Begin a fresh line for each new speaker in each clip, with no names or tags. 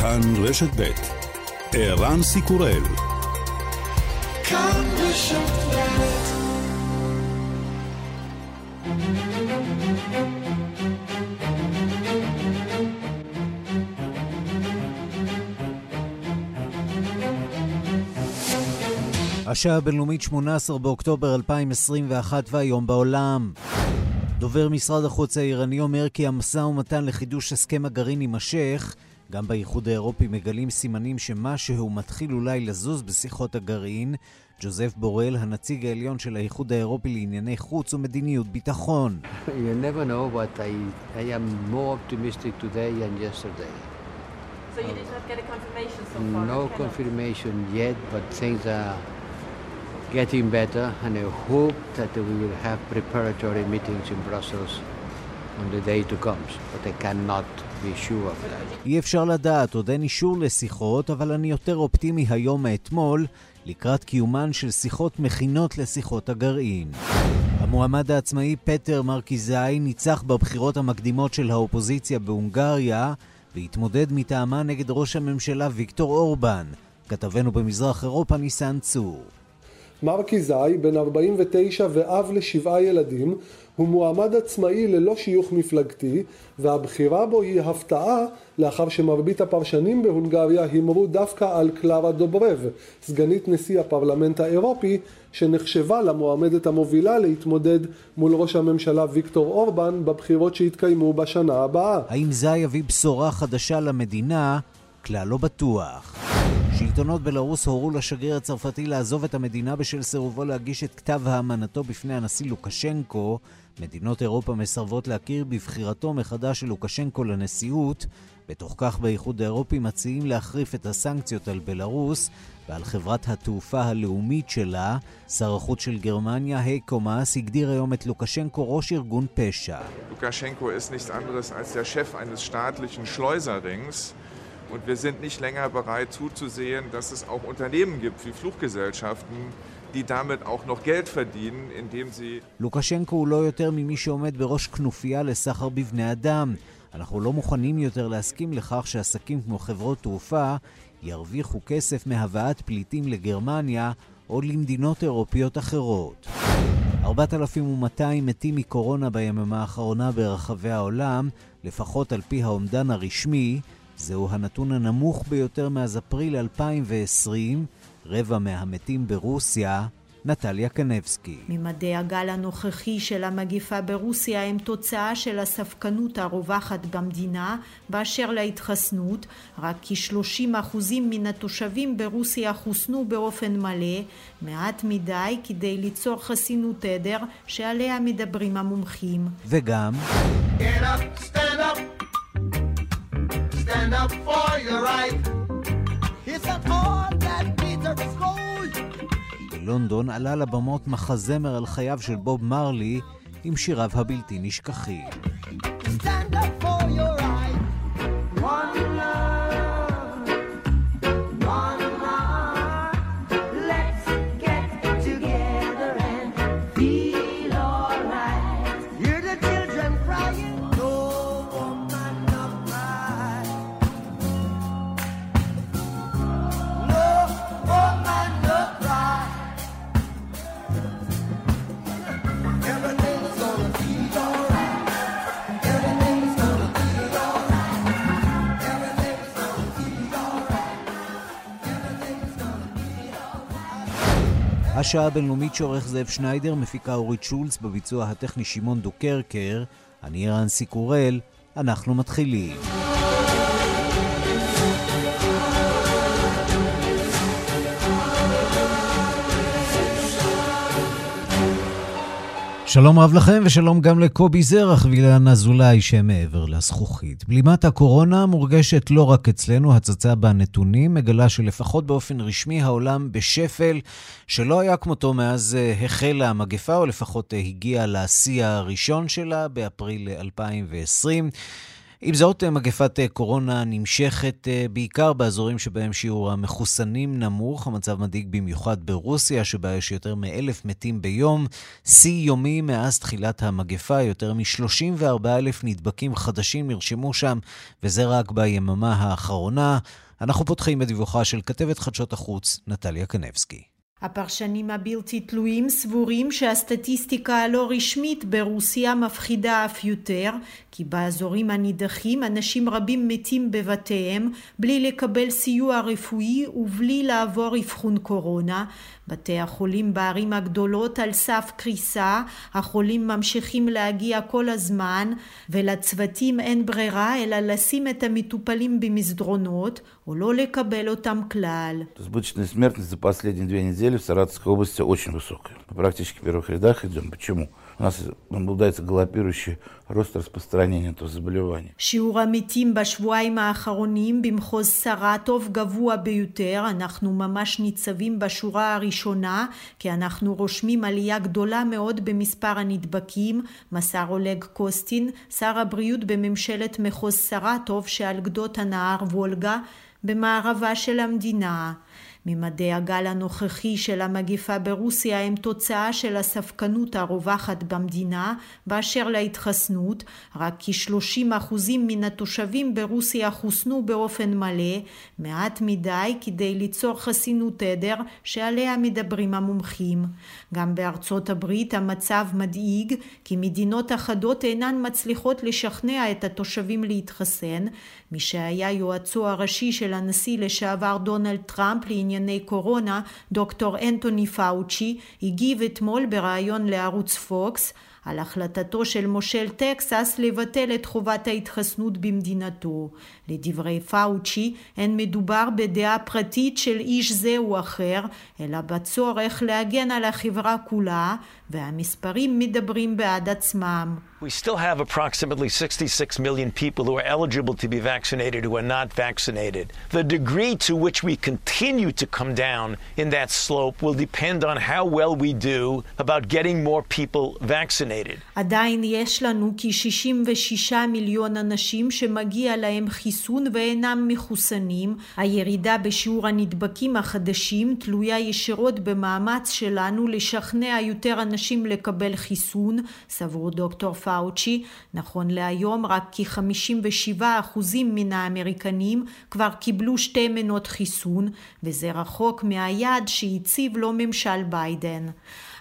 כאן רשת ב' ערן סיקורל כאן רשת השעה הבינלאומית 18 באוקטובר 2021 והיום בעולם. דובר משרד החוץ האיראני אומר כי המשא ומתן לחידוש הסכם הגרעין יימשך. גם באיחוד האירופי מגלים סימנים שמשהו מתחיל אולי לזוז בשיחות הגרעין. ג'וזף בורל, הנציג העליון של האיחוד האירופי לענייני חוץ ומדיניות ביטחון. You never know what I, I am more optimistic today than yesterday. So you did not get a confirmation so far? No confirmation yet, but things are getting better, and I hope that we will have preparatory meetings in Brussels on the day to come, but I cannot of that. אי אפשר לדעת, עוד אין אישור לשיחות, אבל אני יותר אופטימי היום מאתמול, לקראת קיומן של שיחות מכינות לשיחות הגרעין. המועמד העצמאי פטר מרקיזאי ניצח בבחירות המקדימות של האופוזיציה בהונגריה, והתמודד מטעמה נגד ראש הממשלה ויקטור אורבן. כתבנו במזרח אירופה ניסן צור.
מרקי זי, בן 49 ואב לשבעה ילדים, הוא מועמד עצמאי ללא שיוך מפלגתי, והבחירה בו היא הפתעה לאחר שמרבית הפרשנים בהונגריה הימרו דווקא על קלרה דוברב, סגנית נשיא הפרלמנט האירופי, שנחשבה למועמדת המובילה להתמודד מול ראש הממשלה ויקטור אורבן בבחירות שיתקיימו בשנה הבאה.
האם זה יביא בשורה חדשה למדינה? כלל לא בטוח. שלטונות בלרוס הורו לשגריר הצרפתי לעזוב את המדינה בשל סירובו להגיש את כתב האמנתו בפני הנשיא לוקשנקו. מדינות אירופה מסרבות להכיר בבחירתו מחדש של לוקשנקו לנשיאות. בתוך כך באיחוד האירופי מציעים להחריף את הסנקציות על בלרוס ועל חברת התעופה הלאומית שלה. שר החוץ של גרמניה, הייקו מאס, הגדיר היום את לוקשנקו ראש ארגון פשע. לוקשנקו ist nichts anderes als der Chef eines. Und wir sind nicht länger bereit zuzusehen, dass es auch Unternehmen gibt wie Fluggesellschaften, die damit auch noch Geld verdienen, indem sie... לוקשנקו הוא לא יותר ממי שעומד בראש כנופיה לסחר בבני אדם. אנחנו לא מוכנים יותר להסכים לכך שעסקים כמו חברות תעופה ירוויחו כסף מהבאת פליטים לגרמניה או למדינות אירופיות אחרות. 4,200 מתים מקורונה ביממה האחרונה ברחבי העולם, לפחות על פי האומדן הרשמי, זהו הנתון הנמוך ביותר מאז אפריל 2020, רבע מהמתים ברוסיה, נטליה קנבסקי.
ממדי הגל הנוכחי של המגיפה ברוסיה הם תוצאה של הספקנות הרווחת במדינה באשר להתחסנות. רק כ-30% מן התושבים ברוסיה חוסנו באופן מלא, מעט מדי כדי ליצור חסינות עדר שעליה מדברים המומחים.
וגם... Get up, stand. Stand up for your right. It's an all that Peter. בלונדון עלה לבמות מחזמר על חייו של בוב מרלי עם שיריו הבלתי נשכחים. השעה הבינלאומית שעורך זאב שניידר, מפיקה אורית שולץ, בביצוע הטכני שמעון דוקרקר, אני רנסי קורל, אנחנו מתחילים. שלום רב לכם ושלום גם לקובי זרח ואילן אזולאי שמעבר לזכוכית. בלימת הקורונה מורגשת לא רק אצלנו, הצצה בנתונים מגלה שלפחות באופן רשמי העולם בשפל שלא היה כמותו מאז אה, החלה המגפה, או לפחות אה, הגיע לשיא הראשון שלה באפריל 2020. עם זאת, מגפת קורונה נמשכת בעיקר באזורים שבהם שיעור המחוסנים נמוך. המצב מדאיג במיוחד ברוסיה, שבה יש יותר מאלף מתים ביום. שיא יומי מאז תחילת המגפה, יותר מ-34 אלף נדבקים חדשים נרשמו שם, וזה רק ביממה האחרונה. אנחנו פותחים בדיווחה של כתבת חדשות החוץ, נטליה קנבסקי.
הפרשנים הבלתי תלויים סבורים שהסטטיסטיקה הלא רשמית ברוסיה מפחידה אף יותר, כי באזורים הנידחים אנשים רבים מתים בבתיהם בלי לקבל סיוע רפואי ובלי לעבור אבחון קורונה. בתי החולים בערים הגדולות על סף קריסה, החולים ממשיכים להגיע כל הזמן, ולצוותים אין ברירה אלא לשים את המטופלים במסדרונות, או לא לקבל אותם כלל.
Избыточная смертность за последние две недели в Саратовской области очень высокая. Практически в первых рядах идем. Почему? у нас наблюдается галопирующий рост распространения этого заболевания.
שיעור המתים בשבועיים האחרונים במחוז סרטוב גבוה ביותר. אנחנו ממש ניצבים בשורה הראשונה, כי אנחנו רושמים עלייה גדולה מאוד במספר הנדבקים, מסר אולג קוסטין, שר הבריאות בממשלת מחוז סרטוב שעל גדות הנהר וולגה, במערבה של המדינה. ממדי הגל הנוכחי של המגיפה ברוסיה הם תוצאה של הספקנות הרווחת במדינה באשר להתחסנות, רק כ-30% מן התושבים ברוסיה חוסנו באופן מלא, מעט מדי כדי ליצור חסינות עדר שעליה מדברים המומחים. גם בארצות הברית המצב מדאיג, כי מדינות אחדות אינן מצליחות לשכנע את התושבים להתחסן, מי שהיה יועצו הראשי של הנשיא לשעבר דונלד טראמפ לענייני קורונה, דוקטור אנטוני פאוצ'י, הגיב אתמול בריאיון לערוץ פוקס על החלטתו של מושל טקסס לבטל את חובת ההתחסנות במדינתו. לדברי פאוצ'י, אין מדובר בדעה פרטית של איש זה או אחר, אלא בצורך להגן על החברה כולה, והמספרים מדברים בעד עצמם.
We still have approximately 66 million people who are eligible to be vaccinated who are not vaccinated. The degree to which we continue to come down in that slope will depend on how well we do about getting more people vaccinated.
עדיין יש לנו כ-66 מיליון אנשים שמגיע להם חיסון ואינם מחוסנים. הירידה בשיעור הנדבקים החדשים תלויה ישירות במאמץ שלנו לשכנע יותר אנשים לקבל חיסון, סבור דוקטור פאוצ'י, נכון להיום רק כ-57% מן האמריקנים כבר קיבלו שתי מנות חיסון, וזה רחוק מהיעד שהציב לו ממשל ביידן.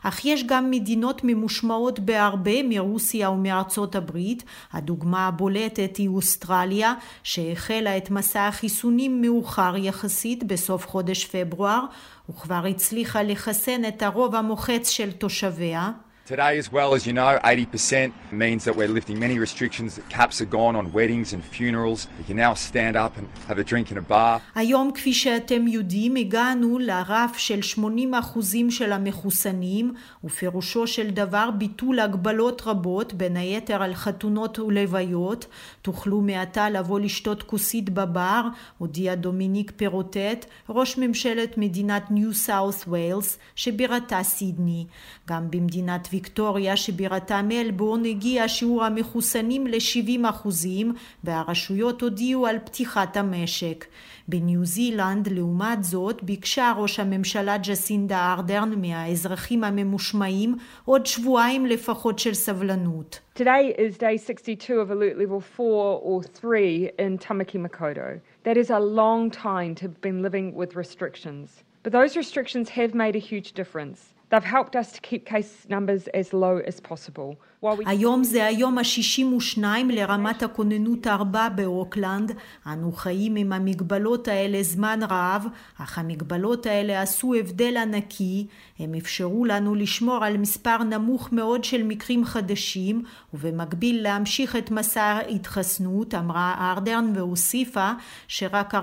אך יש גם מדינות ממושמעות בהרבה מרוסיה ומארצות הברית, הדוגמה הבולטת היא אוסטרליה, שהחלה את מסע החיסונים מאוחר יחסית בסוף חודש פברואר, וכבר הצליחה לחסן את הרוב המוחץ של תושביה.
Today, as well, as you know, 80% means that we're lifting many restrictions. The caps are gone on weddings and funerals. You can now stand up and have a drink in a bar.
היום, כפי שאתם יודעים, הגענו לרף של 80% של המחוסנים, ופירושו של דבר ביטול הגבלות רבות, בין היתר על חתונות ולוויות. תוכלו מעתה לבוא לשתות כוסית בבר, הודיע דומיניק פירוטט, ראש ממשלת מדינת ניו סאות' ויילס, שבירתה סידני. גם במדינת ויקטוריה שבירתה מלבורן הגיע שיעור המחוסנים ל-70 אחוזים והרשויות הודיעו על פתיחת המשק. בניו זילנד, לעומת זאת, ביקשה ראש הממשלה ג'סינדה ארדרן מהאזרחים הממושמעים עוד שבועיים לפחות של סבלנות.
Today is day 62 of alert level 4 or 3 in Tāmaki Makaurau. That is a long time to have been living with restrictions. But those restrictions have made a huge difference. They've helped us to keep case numbers as low as possible.
היום זה היום ה-62 לרמת הכוננות 4 באוקלנד. אנו חיים עם המגבלות האלה זמן רב, אך המגבלות האלה עשו הבדל ענקי. הם אפשרו לנו לשמור על מספר נמוך מאוד של מקרים חדשים, ובמקביל להמשיך את מסע ההתחסנות, אמרה ארדרן והוסיפה שרק 4%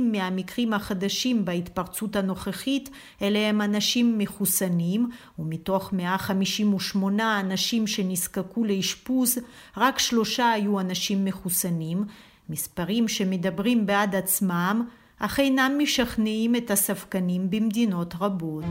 מהמקרים החדשים בהתפרצות הנוכחית אלה הם אנשים מחוסנים, ומתוך 158 אנשים שנזקקו לאשפוז, רק שלושה היו אנשים מחוסנים, מספרים שמדברים בעד עצמם, אך אינם משכנעים את הספקנים במדינות רבות.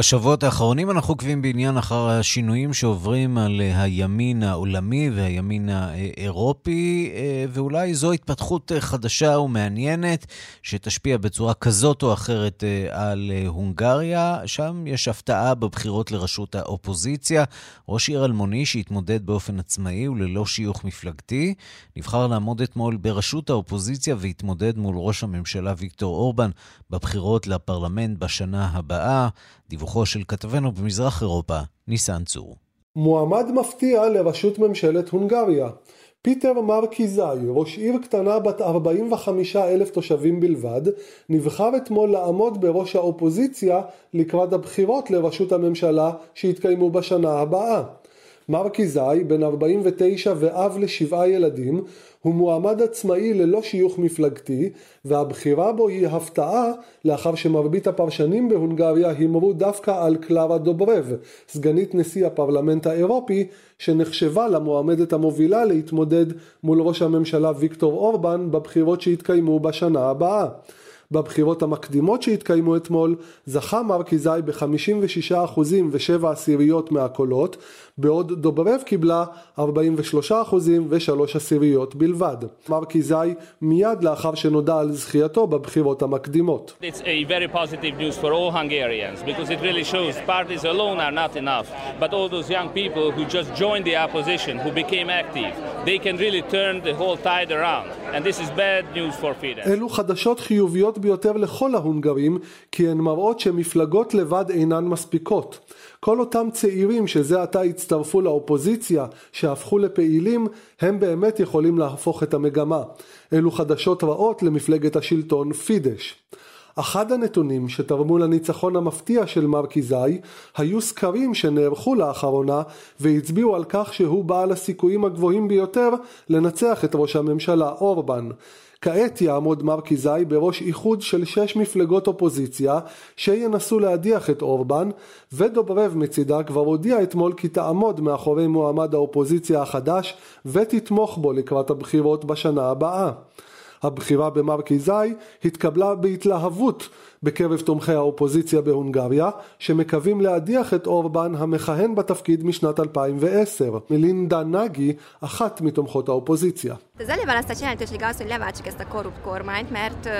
בשבועות האחרונים אנחנו עוקבים בעניין אחר השינויים שעוברים על הימין העולמי והימין האירופי, ואולי זו התפתחות חדשה ומעניינת שתשפיע בצורה כזאת או אחרת על הונגריה. שם יש הפתעה בבחירות לראשות האופוזיציה. ראש עיר אלמוני שהתמודד באופן עצמאי וללא שיוך מפלגתי, נבחר לעמוד אתמול בראשות האופוזיציה והתמודד מול ראש הממשלה ויקטור אורבן בבחירות לפרלמנט בשנה הבאה. דיווחו של כתבנו במזרח אירופה, ניסן צור.
מועמד מפתיע לראשות ממשלת הונגריה. פיטר מרקיזאי, ראש עיר קטנה בת 45 אלף תושבים בלבד, נבחר אתמול לעמוד בראש האופוזיציה לקראת הבחירות לראשות הממשלה שיתקיימו בשנה הבאה. מרקיזאי, בן 49 ואב לשבעה ילדים, הוא מועמד עצמאי ללא שיוך מפלגתי, והבחירה בו היא הפתעה לאחר שמרבית הפרשנים בהונגריה הימרו דווקא על קלרה דוברב, סגנית נשיא הפרלמנט האירופי, שנחשבה למועמדת המובילה להתמודד מול ראש הממשלה ויקטור אורבן בבחירות שיתקיימו בשנה הבאה. בבחירות המקדימות שהתקיימו אתמול זכה מרקיזאי ב-56% ו-7 עשיריות מהקולות, בעוד דוברב קיבלה 43% ו-3 עשיריות בלבד. מרקיזאי מיד לאחר שנודע על זכייתו בבחירות המקדימות. It's a very positive news for all Hungarians because it really shows parties alone are not enough, but all those young people who just joined the opposition, who became active, they can really turn the whole tide around. And this is bad news for Fidesz. אלו חדשות חיוביות ביותר לכל ההונגרים, כי הן מראות שמפלגות לבד אינן מספיקות. כל אותם צעירים שזה עתה הצטרפו לאופוזיציה, שהפכו לפעילים, הם באמת יכולים להפוך את המגמה. אלו חדשות רעות למפלגת השלטון פידש. אחד הנתונים שתרמו לניצחון המפתיע של מרקיזאי היו סקרים שנערכו לאחרונה והצביעו על כך שהוא בעל הסיכויים הגבוהים ביותר לנצח את ראש הממשלה אורבן. כעת יעמוד מרקיזאי בראש איחוד של שש מפלגות אופוזיציה שינסו להדיח את אורבן ודוברב מצידה כבר הודיע אתמול כי תעמוד מאחורי מועמד האופוזיציה החדש ותתמוך בו לקראת הבחירות בשנה הבאה. הבחירה במרקיזאי התקבלה בהתלהבות בקרב תומכי האופוזיציה בהונגריה, שמקווים להדיח את אורבן המכהן בתפקיד משנת 2010. מלינדה נגי, אחת מתומכות האופוזיציה. Az előválasztás jelentősége az, hogy leváltsuk ezt a korrupt kormányt, mert uh,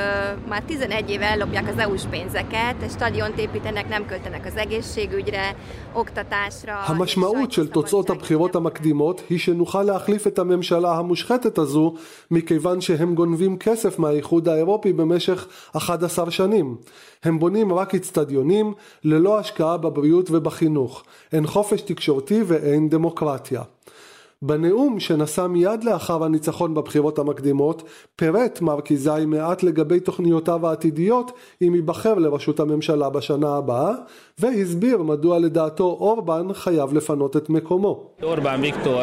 már 11 éve ellopják az EU-s pénzeket, stadiont építenek, nem költenek az egészségügyre, oktatásra. המשמעות של תוצאות הבחירות המקדימות היא שנוכל להחליף את הממשלה המושחתת הזו, מכיוון שהם גונבים כסף מהאיחוד האירופי במשך 11 שנים. הם בונים רק אצטדיונים ללא השקעה בבריאות ובחינוך. אין חופש תקשורתי ואין דמוקרטיה. בנאום שנשא מיד לאחר הניצחון בבחירות המקדימות, פירט מרקיזאי מעט לגבי תוכניותיו העתידיות אם ייבחר לראשות הממשלה בשנה הבאה, והסביר מדוע לדעתו אורבן חייב לפנות את מקומו. אורבן ויקטור,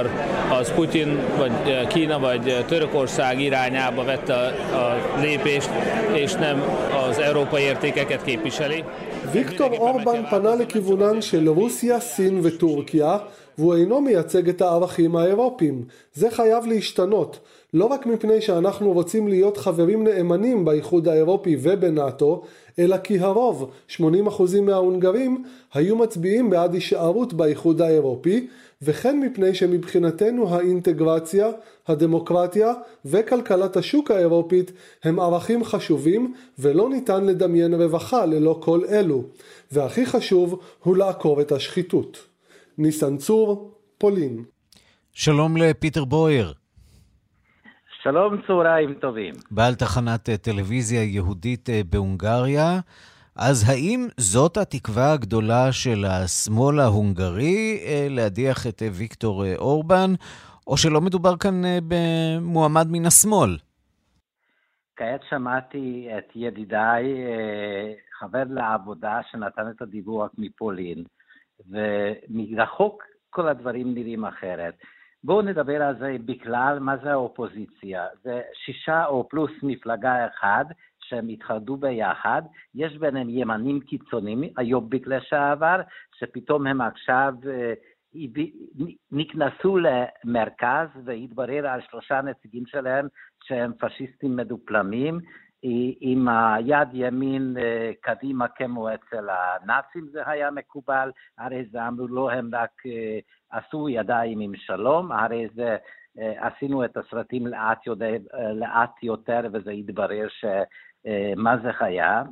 az Putin vagy Kína vagy Törökország irányába vette a lépést, és nem az európai értékeket. ויקטור אורבן פנה לכיוונן של רוסיה, סין וטורקיה והוא אינו מייצג את הערכים האירופיים. זה חייב להשתנות, לא רק מפני שאנחנו רוצים להיות חברים נאמנים באיחוד האירופי ובנאט"ו, אלא כי הרוב, 80% מההונגרים, היו מצביעים בעד הישארות באיחוד האירופי, וכן מפני שמבחינתנו האינטגרציה, הדמוקרטיה וכלכלת השוק האירופית הם ערכים חשובים ולא ניתן לדמיין רווחה ללא כל אלו, והכי חשוב הוא לעקור את השחיתות. ניסן צור, פולין.
שלום לפיטר בויר.
שלום, צהריים טובים.
בעל תחנת אה, טלוויזיה יהודית אה, בהונגריה. אז האם זאת התקווה הגדולה של השמאל ההונגרי אה, להדיח את ויקטור אורבן, או שלא מדובר כאן במועמד מן השמאל?
כעת שמעתי את ידידיי, חבר לעבודה שנתן את הדיווח מפולין, ומרחוק כל הדברים נראים אחרת. בואו נדבר על זה בכלל, מה זה האופוזיציה. זה שישה או פלוס מפלגה אחת שהם התחרדו ביחד, יש ביניהם ימנים קיצוניים, היו בגלל שעבר, שפתאום הם עכשיו אה, נכנסו למרכז והתברר על שלושה נציגים שלהם שהם פשיסטים מדופלמים, עם היד ימין אה, קדימה כמו אצל הנאצים זה היה מקובל, הרי זה אמרו לו הם רק אה, עשו ידיים עם שלום, הרי זה עשינו את הסרטים לאט יותר, לאט יותר וזה התברר שמה זה היה.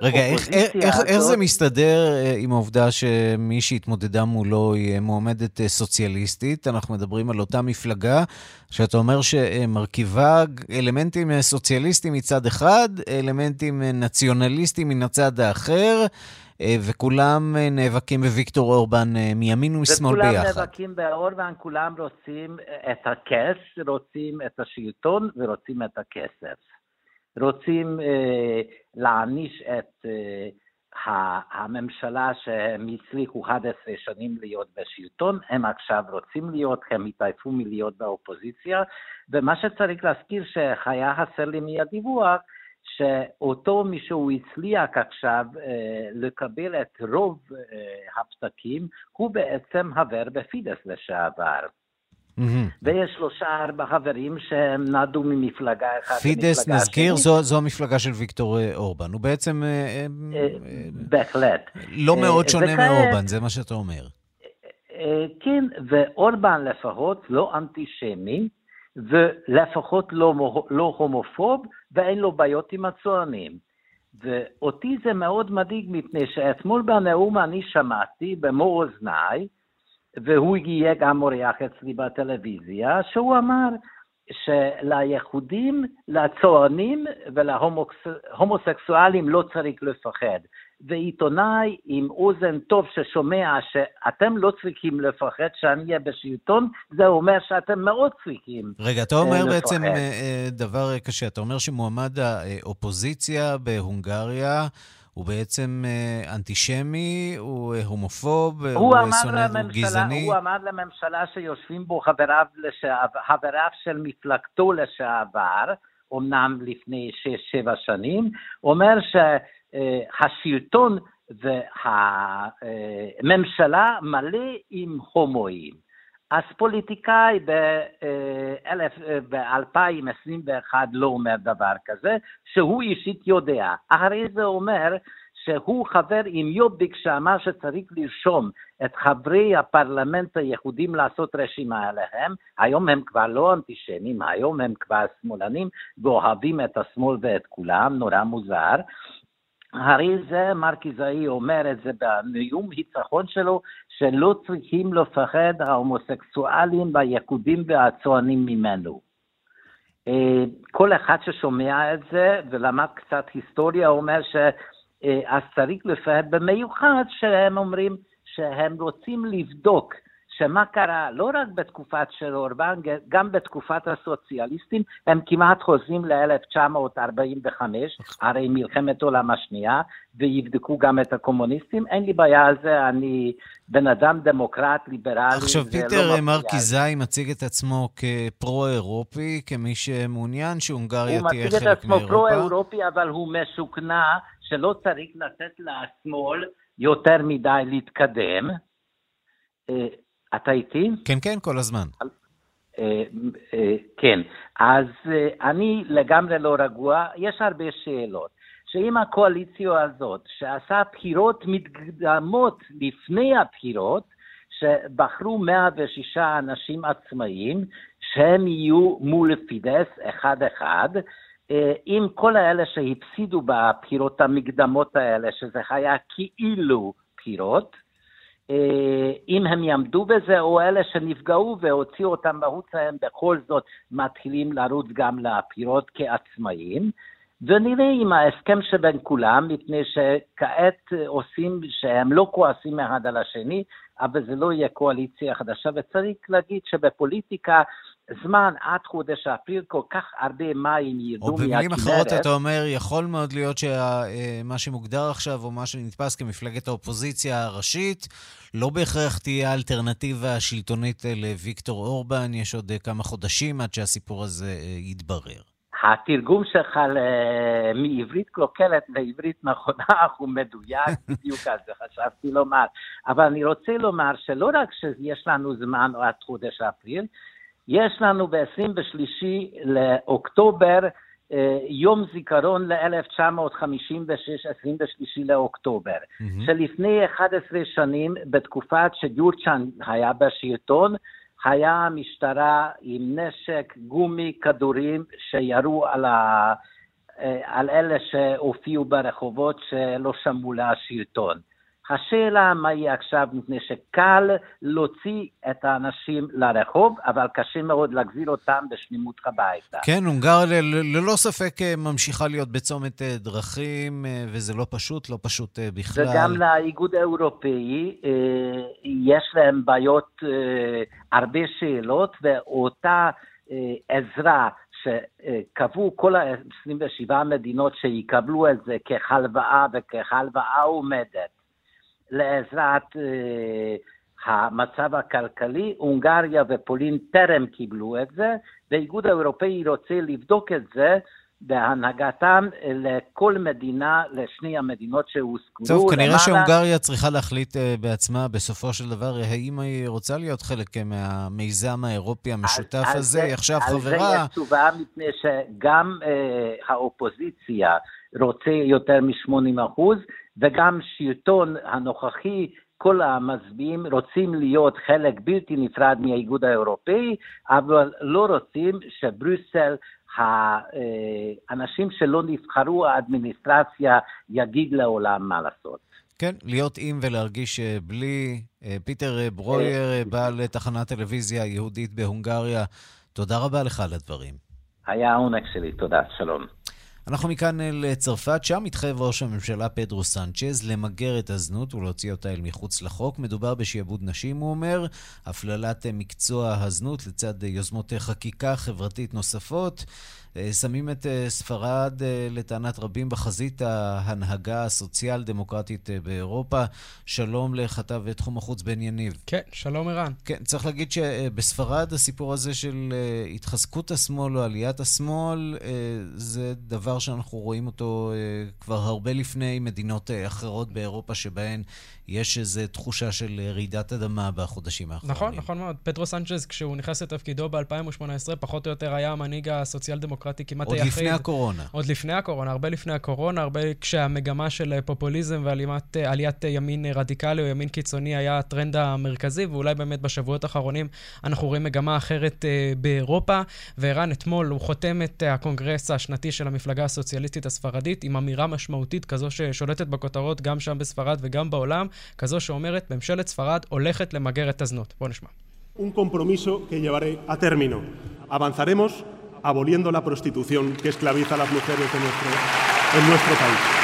רגע, איך, איך, הזאת... איך זה מסתדר אה, עם העובדה שמי שהתמודדה מולו היא מועמדת אה, סוציאליסטית? אנחנו מדברים על אותה מפלגה, שאתה אומר שמרכיבה אלמנטים אה, סוציאליסטיים מצד אחד, אלמנטים נציונליסטיים מן הצד האחר. וכולם נאבקים בוויקטור אורבן מימין ומשמאל ביחד. וכולם
נאבקים באורבן, כולם רוצים את הכס, רוצים את השלטון ורוצים את הכסף. רוצים אה, להעניש את אה, הממשלה שהם הצליחו 11 שנים להיות בשלטון, הם עכשיו רוצים להיות, הם התעייפו מלהיות באופוזיציה, ומה שצריך להזכיר שהיה חסר לי מהדיווח, שאותו מישהו הצליח עכשיו אה, לקבל את רוב אה, הפתקים, הוא בעצם חבר בפידס לשעבר. Mm-hmm. ויש שלושה ארבע חברים שהם נדו ממפלגה אחת
פידס, נזכיר, זו, זו המפלגה של ויקטור אה, אורבן. הוא בעצם... אה,
אה, בהחלט.
לא מאוד שונה וכאן, מאורבן, זה מה שאתה אומר.
כן, ואורבן לפחות לא אנטישמי, ולפחות לא, לא הומופוב, ואין לו בעיות עם הצוענים. ואותי זה מאוד מדאיג, מפני שאתמול בנאום אני שמעתי במו אוזניי, והוא הגיע גם אורח אצלי בטלוויזיה, שהוא אמר שליחודים, לצוענים ולהומוסקסואלים לא צריך לפחד. ועיתונאי עם אוזן טוב ששומע שאתם לא צריכים לפחד שאני אהיה בשלטון, זה אומר שאתם מאוד צריכים
רגע, אתה אומר לפחד. בעצם אה, אה, דבר קשה. אתה אומר שמועמד האופוזיציה בהונגריה הוא בעצם אה, אנטישמי, הוא אה, הומופוב, הוא, הוא שונא, הוא גזעני.
הוא אמר לממשלה שיושבים בו חבריו, לשעבר, חבריו של מפלגתו לשעבר, אמנם לפני שש-שבע שנים, אומר שהשלטון והממשלה מלא עם הומואים. אז פוליטיקאי ב-2021 לא אומר דבר כזה, שהוא אישית יודע. אחרי זה אומר שהוא חבר עם יוביק שאמר שצריך לרשום את חברי הפרלמנט היהודים לעשות רשימה עליהם. היום הם כבר לא אנטישמים, היום הם כבר שמאלנים ואוהבים את השמאל ואת כולם, נורא מוזר. הרי זה מרקיזאי אומר את זה בנאום ניצחון שלו, שלא צריכים לפחד ההומוסקסואלים והיקודים והצוענים ממנו. אה, כל אחד ששומע את זה ולמד קצת היסטוריה אומר שאז אה, צריך לפחד במיוחד שהם אומרים שהם רוצים לבדוק שמה קרה לא רק בתקופת של אורבן, גם בתקופת הסוציאליסטים, הם כמעט חוזרים ל-1945, הרי מלחמת העולם השנייה, ויבדקו גם את הקומוניסטים. אין לי בעיה על זה, אני בן אדם דמוקרט, ליברלי.
עכשיו, פיטר לא מרקיזאי מציג את עצמו כפרו-אירופי, כמי שמעוניין שהונגריה תהיה חלק מאירופה. הוא מציג את עצמו
פרו-אירופי, אבל הוא משוכנע שלא צריך לתת לשמאל יותר מדי להתקדם. אתה איתי?
כן, כן, כל הזמן.
אה, אה, כן, אז אה, אני לגמרי לא רגוע, יש הרבה שאלות. שאם הקואליציה הזאת, שעשה בחירות מתקדמות לפני הבחירות, שבחרו 106 אנשים עצמאיים, שהם יהיו מול פידס אחד-אחד, עם כל האלה שהפסידו בבחירות המקדמות האלה, שזה היה כאילו בחירות, אם הם יעמדו בזה, או אלה שנפגעו והוציאו אותם בחוצה, הם בכל זאת מתחילים לרוץ גם לפירות כעצמאים. ונראה עם ההסכם שבין כולם, מפני שכעת עושים שהם לא כועסים אחד על השני, אבל זה לא יהיה קואליציה חדשה, וצריך להגיד שבפוליטיקה זמן עד חודש אפריל כל כך הרבה מים ירדו מהכנרת.
או במילים אחרות אתה אומר, יכול מאוד להיות שמה אה, שמוגדר עכשיו, או מה שנתפס כמפלגת האופוזיציה הראשית, לא בהכרח תהיה האלטרנטיבה השלטונית לוויקטור אורבן, יש עוד אה, כמה חודשים עד שהסיפור הזה אה, יתברר.
התרגום שלך מעברית קלוקלת לעברית נכונה הוא מדויק, בדיוק על זה חשבתי לומר. אבל אני רוצה לומר שלא רק שיש לנו זמן עד חודש אפריל, יש לנו ב-23 לאוקטובר יום זיכרון ל-1956, 23 לאוקטובר, mm-hmm. שלפני 11 שנים, בתקופת שג'ורצ'אן היה בשלטון, היה המשטרה עם נשק, גומי, כדורים, שירו על, ה... על אלה שהופיעו ברחובות שלא שמעו לשלטון. השאלה מה יהיה עכשיו, מפני שקל להוציא את האנשים לרחוב, אבל קשה מאוד להחזיר אותם בשלמות הביתה.
כן, הונגריה ללא ספק אה, ממשיכה להיות בצומת אה, דרכים, אה, וזה לא פשוט, לא פשוט בכלל.
וגם לאיגוד האירופאי יש להם בעיות, הרבה שאלות, ואותה עזרה שקבעו כל ה-27 מדינות שיקבלו את זה כהלוואה וכהלוואה עומדת. לעזרת אה, המצב הכלכלי, הונגריה ופולין טרם קיבלו את זה, והאיגוד האירופאי רוצה לבדוק את זה בהנהגתם לכל מדינה, לשני המדינות שהוזכרו.
טוב, כנראה למעלה... שהונגריה צריכה להחליט uh, בעצמה בסופו של דבר, האם היא רוצה להיות חלק מהמיזם האירופי המשותף על, הזה, היא עכשיו חברה...
על זה יש תשובה, מפני שגם uh, האופוזיציה רוצה יותר מ-80 אחוז, וגם שלטון הנוכחי, כל המצביעים רוצים להיות חלק בלתי נפרד מהאיגוד האירופאי, אבל לא רוצים שבריסל, האנשים שלא נבחרו, האדמיניסטרציה, יגיד לעולם מה לעשות.
כן, להיות עם ולהרגיש אה, בלי. אה, פיטר אה, ברויר, בעל תחנת טלוויזיה יהודית בהונגריה, תודה רבה לך על הדברים.
היה עונג שלי, תודה, שלום.
אנחנו מכאן אה, לצרפת, שם מתחייב ראש הממשלה פדרו סנצ'ז למגר את הזנות ולהוציא אותה אל מחוץ לחוק. מדובר בשעבוד נשים, הוא אומר, הפללת אה, מקצוע הזנות לצד אה, יוזמות חקיקה חברתית נוספות. שמים את ספרד, לטענת רבים, בחזית ההנהגה הסוציאל-דמוקרטית באירופה. שלום לכתב תחום החוץ בן יניב.
כן, שלום ערן.
כן, צריך להגיד שבספרד הסיפור הזה של התחזקות השמאל או עליית השמאל, זה דבר שאנחנו רואים אותו כבר הרבה לפני מדינות אחרות באירופה שבהן יש איזו תחושה של רעידת אדמה בחודשים האחרונים.
נכון, נכון מאוד. פטרו סנצ'ז, כשהוא נכנס לתפקידו ב-2018, פחות או יותר היה המנהיג הסוציאל-דמוקרטי כמעט
היחיד. עוד לפני הקורונה.
עוד לפני הקורונה, הרבה לפני הקורונה, הרבה כשהמגמה של פופוליזם ועליית ימין רדיקלי או ימין קיצוני היה הטרנד המרכזי, ואולי באמת בשבועות האחרונים אנחנו רואים מגמה אחרת באירופה. וערן, אתמול הוא חותם את הקונגרס השנתי של המפלגה הסוציאליסטית הספרדית עם אמירה משמעותית כזו ששולטת בכותרות גם שם בספרד וגם בעולם. כזו שאומרת, ממשלת ספרד הולכת למגר את הזנות. בואו נשמע.
Un compromiso que llevaré a término. Avanzaremos aboliendo la prostitución que esclaviza a las mujeres en nuestro, en nuestro país.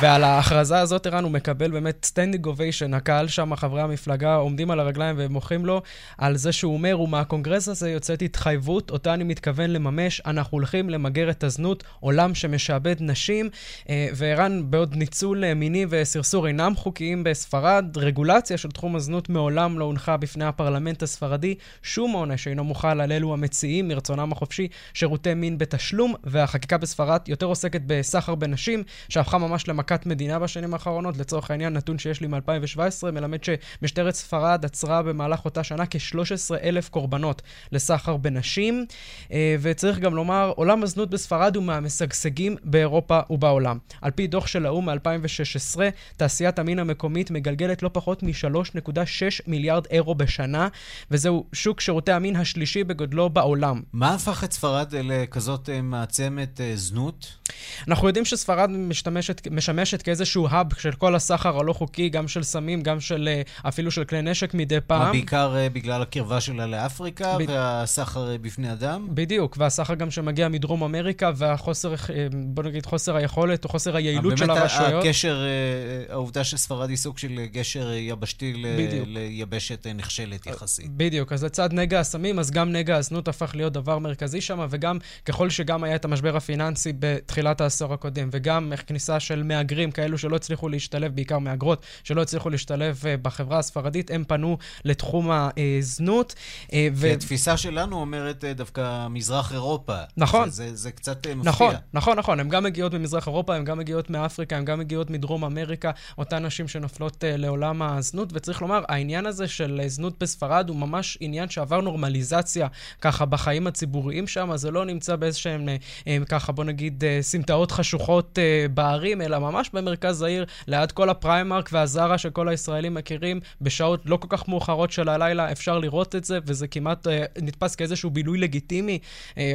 ועל ההכרזה הזאת, ערן, הוא מקבל באמת standing ovation. הקהל שם, חברי המפלגה, עומדים על הרגליים ומוחאים לו על זה שהוא אומר, ומהקונגרס הזה יוצאת התחייבות, אותה אני מתכוון לממש. אנחנו הולכים למגר את הזנות, זנות שמשעבדת נשים. אה, וערן, בעוד ניצול אה, מיני וסרסור אינם חוקיים בספרד, רגולציה של תחום הזנות מעולם לא הונחה בפני הפרלמנט הספרדי. שום עונש אינו מוחל על אלו המציעים מרצונם החופשי שירותי מין בתשלום, והחקיקה בספרד יותר עוסקת בסחר בנשים, שהפכה ממש למק... מכת מדינה בשנים האחרונות. לצורך העניין, נתון שיש לי מ-2017 מלמד שמשטרת ספרד עצרה במהלך אותה שנה כ-13 אלף קורבנות לסחר בנשים. אה, וצריך גם לומר, עולם הזנות בספרד הוא מהמשגשגים באירופה ובעולם. על פי דוח של האו"ם מ-2016, תעשיית המין המקומית מגלגלת לא פחות מ-3.6 מיליארד אירו בשנה, וזהו שוק שירותי המין השלישי בגודלו בעולם.
מה הפך את ספרד לכזאת אה, מעצמת אה, זנות?
אנחנו יודעים שספרד משתמשת, משמשת כאיזשהו האב של כל הסחר הלא חוקי, גם של סמים, גם של אה, אפילו של כלי נשק מדי פעם.
בעיקר uh, בגלל הקרבה שלה לאפריקה ב... והסחר uh, בבני אדם?
בדיוק, והסחר גם שמגיע מדרום אמריקה, והחוסר, בוא נגיד, חוסר היכולת או חוסר היעילות של הרשויות.
באמת הקשר, העובדה שספרד היא סוג של גשר יבשתי בדיוק. ליבשת נחשלת יחסית.
בדיוק, אז לצד נגע הסמים, אז גם נגע הזנות הפך להיות דבר מרכזי שם, וגם ככל שגם היה את המשבר הפיננסי בתחילת העשור הקודם, וגם כניסה של מהגרים, כאלו שלא הצליחו להשתלב, בעיקר מהגרות, שלא הצליחו להשתלב בחברה הספרדית, הם פנו לתחום הזנות.
ו... התפיסה שלנו אומרת דווקא מזרח אירופה.
נכון.
זה, זה, זה קצת מפתיע.
נכון, נכון, נכון. הן גם מגיעות ממזרח אירופה, הן גם מגיעות מאפריקה, הן גם מגיעות מדרום אמריקה, אותן נשים שנופלות לעולם הזנות, וצריך לומר, העניין הזה של זנות בספרד הוא ממש עניין שעבר נורמליזציה ככה בחיים הציבוריים שם, זה לא נמצא באיזשהם ככה, בוא נגיד, סמטאות חשוכות בערים, אלא ממש במרכז העיר, ליד כל הפריימרק והזארה שכל הישראלים מכירים, בשעות לא כל כך מאוחרות של הלילה אפשר לראות את זה, וזה כמעט נתפס כאיזשהו בילוי לגיטימי.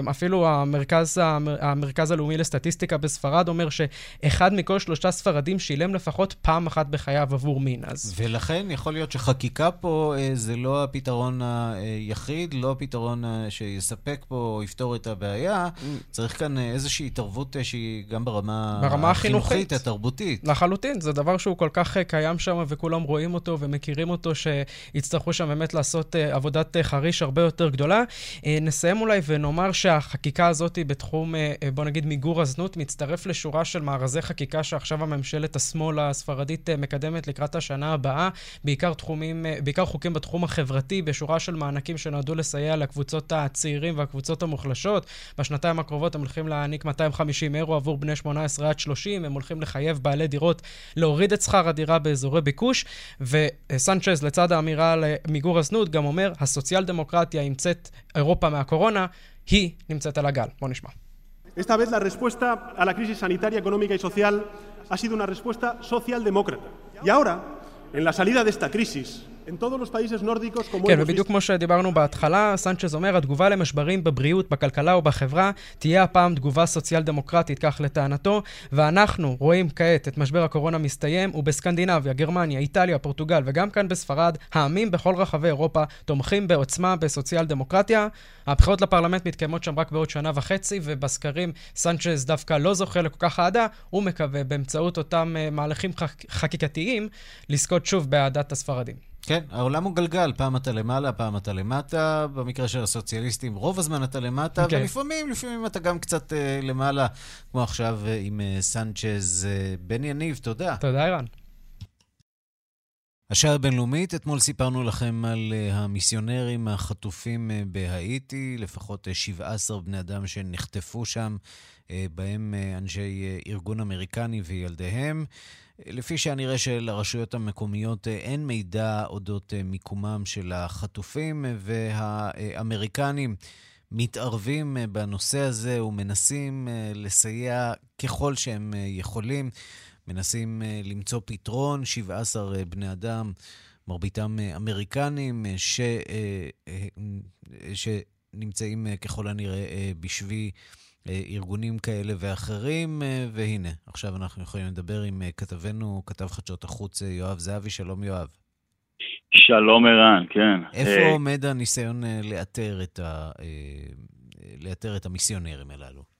אפילו המרכז, המרכז הלאומי לסטטיסטיקה בספרד אומר שאחד מכל שלושה ספרדים שילם לפחות פעם אחת בחייו עבור מין. אז...
ולכן יכול להיות שחקיקה פה זה לא הפתרון היחיד, לא הפתרון שיספק פה או יפתור את הבעיה. Mm. צריך כאן איזושהי התערבות שהיא גם ברמה,
ברמה החינוכית,
התרבותית.
לחלוטין, זה דבר שהוא כל כך קיים שם וכולם רואים אותו ומכירים אותו, שיצטרכו שם באמת לעשות עבודת חריש הרבה יותר גדולה. נסיים אולי ונאמר שהחקיקה הזאת בתחום, בוא נגיד, מיגור הזנות, מצטרף לשורה של מארזי חקיקה שעכשיו הממשלת השמאל הספרדית מקדמת לקראת השנה הבאה, בעיקר, תחומים, בעיקר חוקים בתחום החברתי, בשורה של מענקים שנועדו לסייע לקבוצות הצעירים והקבוצות המוחלשות. בשנתיים הקרובות הם הולכים להעניק 250 אירו עבור בני 18 עד 30, הם הולכים לחייב בעלי דירות להוריד את שכר הדירה באזורי ביקוש, וסנצ'ז, לצד האמירה על מיגור הזנות, גם אומר, הסוציאל דמוקרטיה ימצאת אירופה מהקורונה, היא נמצאת על הגל. בואו נשמע.
Esta vez la respuesta a la crisis sanitaria, económica y social ha sido una respuesta socialdemócrata. Y ahora, en la salida de esta crisis,
כן, ובדיוק כמו שדיברנו בהתחלה, סנצ'ז אומר, התגובה למשברים בבריאות, בכלכלה ובחברה תהיה הפעם תגובה סוציאל דמוקרטית, כך לטענתו, ואנחנו רואים כעת את משבר הקורונה מסתיים, ובסקנדינביה, גרמניה, איטליה, פורטוגל וגם כאן בספרד, העמים בכל רחבי אירופה תומכים בעוצמה בסוציאל דמוקרטיה. הבחירות לפרלמנט מתקיימות שם רק בעוד שנה וחצי, ובסקרים סנצ'ז דווקא לא זוכה לכל כך אהדה, הוא מקווה באמצעות אותם מהלכים חקיקתיים לזכות שוב באהדת הספרדים.
כן, העולם הוא גלגל, פעם אתה למעלה, פעם אתה למטה. במקרה של הסוציאליסטים, רוב הזמן אתה למטה, okay. ולפעמים, לפעמים אתה גם קצת uh, למעלה, כמו עכשיו uh, עם uh, סנצ'ז. Uh, בן יניב, תודה.
תודה, ערן.
השעה הבינלאומית, אתמול סיפרנו לכם על המיסיונרים החטופים בהאיטי, לפחות uh, 17 בני אדם שנחטפו שם, בהם אנשי ארגון אמריקני וילדיהם. לפי שהנראה שלרשויות המקומיות אה, אין מידע אודות אה, מיקומם של החטופים, והאמריקנים מתערבים אה, בנושא הזה ומנסים לסייע ככל שהם יכולים. מנסים למצוא פתרון, 17 בני אדם, מרביתם אמריקנים, ש... שנמצאים ככל הנראה בשבי אה, ארגונים כאלה ואחרים, אה, והנה, עכשיו אנחנו יכולים לדבר עם אה, כתבנו, כתב חדשות החוץ יואב זהבי. שלום יואב.
שלום ערן, כן.
איפה עומד הניסיון לאתר את, ה... לאתר את המיסיונרים הללו?